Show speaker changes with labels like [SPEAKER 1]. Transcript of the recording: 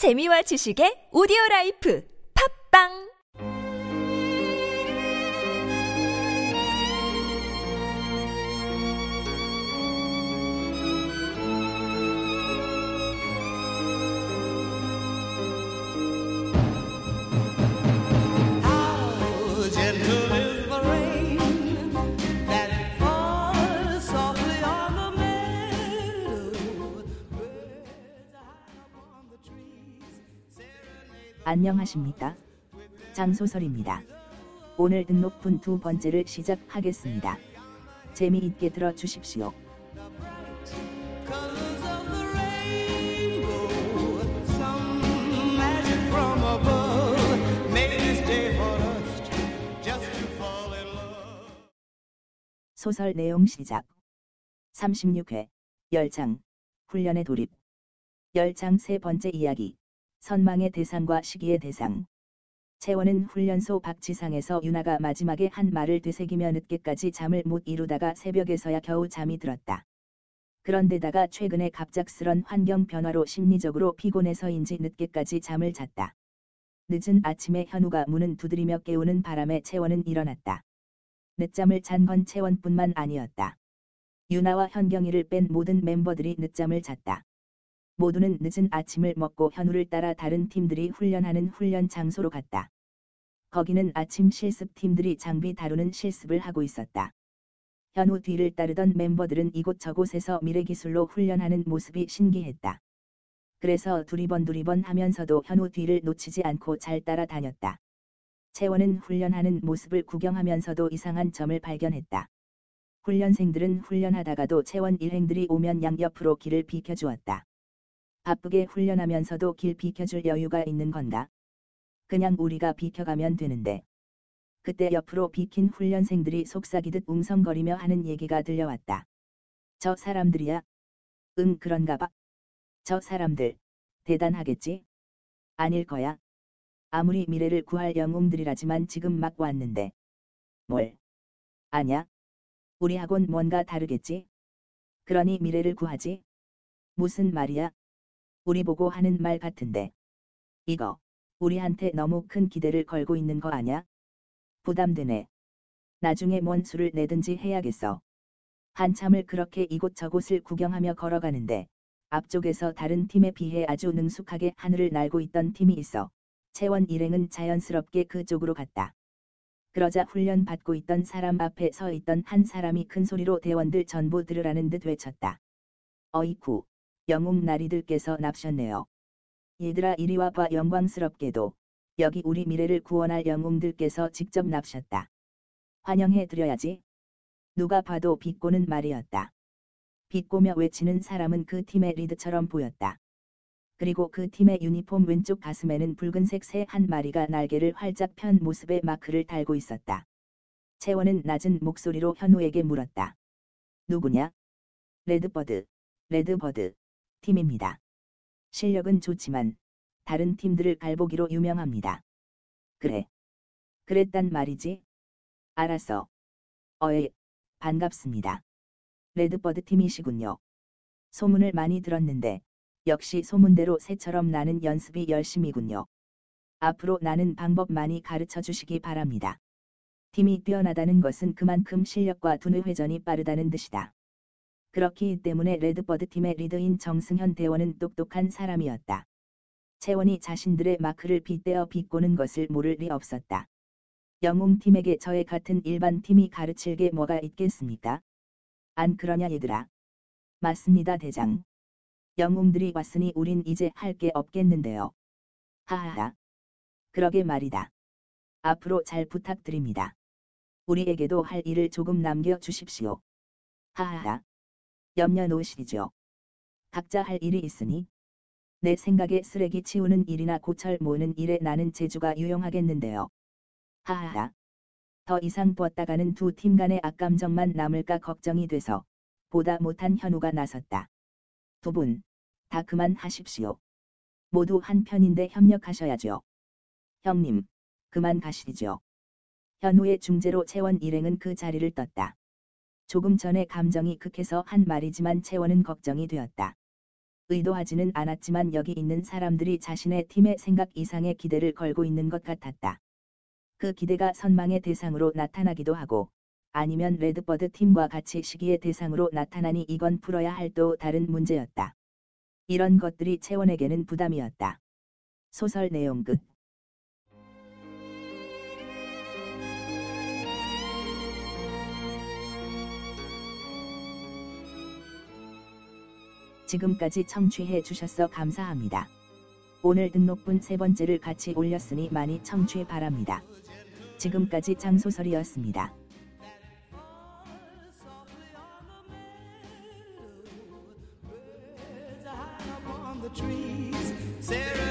[SPEAKER 1] 재미와 지식의 오디오 라이프. 팝빵
[SPEAKER 2] 안녕하십니까? 장소설입니다. 오늘 등록분 두 번째를 시작하겠습니다. 재미있게 들어주십시오. 소설 내용 시작. 36회, 열장, 훈련의 돌입. 열장 세 번째 이야기. 선망의 대상과 시기의 대상. 채원은 훈련소 박지상에서 유나가 마지막에 한 말을 되새기며 늦게까지 잠을 못 이루다가 새벽에서야 겨우 잠이 들었다. 그런데다가 최근에 갑작스런 환경 변화로 심리적으로 피곤해서인지 늦게까지 잠을 잤다. 늦은 아침에 현우가 문은 두드리며 깨우는 바람에 채원은 일어났다. 늦잠을 잔 건 채원뿐만 아니었다. 유나와 현경이를 뺀 모든 멤버들이 늦잠을 잤다. 모두는 늦은 아침을 먹고 현우를 따라 다른 팀들이 훈련하는 훈련 장소로 갔다. 거기는 아침 실습 팀들이 장비 다루는 실습을 하고 있었다. 현우 뒤를 따르던 멤버들은 이곳저곳에서 미래 기술로 훈련하는 모습이 신기했다. 그래서 두리번 두리번 하면서도 현우 뒤를 놓치지 않고 잘 따라다녔다. 채원은 훈련하는 모습을 구경하면서도 이상한 점을 발견했다. 훈련생들은 훈련하다가도 채원 일행들이 오면 양옆으로 길을 비켜주었다. 바쁘게 훈련하면서도 길 비켜줄 여유가 있는 건가? 그냥 우리가 비켜가면 되는데. 그때 옆으로 비킨 훈련생들이 속삭이듯 웅성거리며 하는 얘기가 들려왔다. 저 사람들이야? 응 그런가 봐. 저 사람들. 대단하겠지? 아닐 거야. 아무리 미래를 구할 영웅들이라지만 지금 막 왔는데. 뭘? 아냐? 우리하곤 뭔가 다르겠지? 그러니 미래를 구하지? 무슨 말이야? 우리 보고 하는 말 같은데. 이거, 우리한테 너무 큰 기대를 걸고 있는 거 아냐? 부담되네. 나중에 뭔 수를 내든지 해야겠어. 한참을 그렇게 이곳저곳을 구경하며 걸어가는데, 앞쪽에서 다른 팀에 비해 아주 능숙하게 하늘을 날고 있던 팀이 있어. 채원 일행은 자연스럽게 그쪽으로 갔다. 그러자 훈련 받고 있던 사람 앞에 서 있던 한 사람이 큰 소리로 대원들 전부 들으라는 듯 외쳤다. 어이쿠, 영웅 나리들께서 납셨네요. 얘들아 이리 와봐 영광스럽게도 여기 우리 미래를 구원할 영웅들께서 직접 납셨다. 환영해 드려야지. 누가 봐도 비꼬는 말이었다. 비꼬며 외치는 사람은 그 팀의 리드처럼 보였다. 그리고 그 팀의 유니폼 왼쪽 가슴에는 붉은색 새 한 마리가 날개를 활짝 편 모습의 마크를 달고 있었다. 채원은 낮은 목소리로 현우에게 물었다. 누구냐? Redbird, Redbird, 팀입니다. 실력은 좋지만, 다른 팀들을 깔보기로 유명합니다. 그래. 그랬단 말이지? 알았어. 어이, 반갑습니다. Redbird 팀이시군요. 소문을 많이 들었는데, 역시 소문대로 새처럼 나는 연습이 열심이군요. 앞으로 나는 방법 많이 가르쳐 주시기 바랍니다. 팀이 뛰어나다는 것은 그만큼 실력과 두뇌 회전이 빠르다는 뜻이다. 그렇기 때문에 Redbird 팀의 리더인 정승현 대원은 똑똑한 사람이었다. 채원이 자신들의 마크를 빗대어 비꼬는 것을 모를 리 없었다. 영웅팀에게 저의 같은 일반 팀이 가르칠 게 뭐가 있겠습니까? 안 그러냐 얘들아. 맞습니다 대장. 영웅들이 왔으니 우린 이제 할 게 없겠는데요. 하하하. 그러게 말이다. 앞으로 잘 부탁드립니다. 우리에게도 할 일을 조금 남겨 주십시오. 하하하. 염려 놓으시죠. 각자 할 일이 있으니 내 생각에 쓰레기 치우는 일이나 고철 모으는 일에 나는 재주가 유용하겠는데요. 하하하. 더 이상 두었다가는 두 팀 간의 악감정만 남을까 걱정이 돼서 보다 못한 현우가 나섰다. 두 분, 다 그만하십시오. 모두 한 편인데 협력하셔야죠. 형님, 그만 가시죠. 현우의 중재로 채원 일행은 그 자리를 떴다. 조금 전에 감정이 극해서 한 말이지만 채원은 걱정이 되었다. 의도하지는 않았지만 여기 있는 사람들이 자신의 팀의 생각 이상의 기대를 걸고 있는 것 같았다. 그 기대가 선망의 대상으로 나타나기도 하고 아니면 레드버드 팀과 같이 시기의 대상으로 나타나니 이건 풀어야 할 또 다른 문제였다. 이런 것들이 채원에게는 부담이었다. 소설 내용 끝. 지금까지 청취해 주셔서 감사합니다. 오늘 등록분 세 번째를 같이 올렸으니 많이 청취 바랍니다. 지금까지 장소설이었습니다. trees. Sarah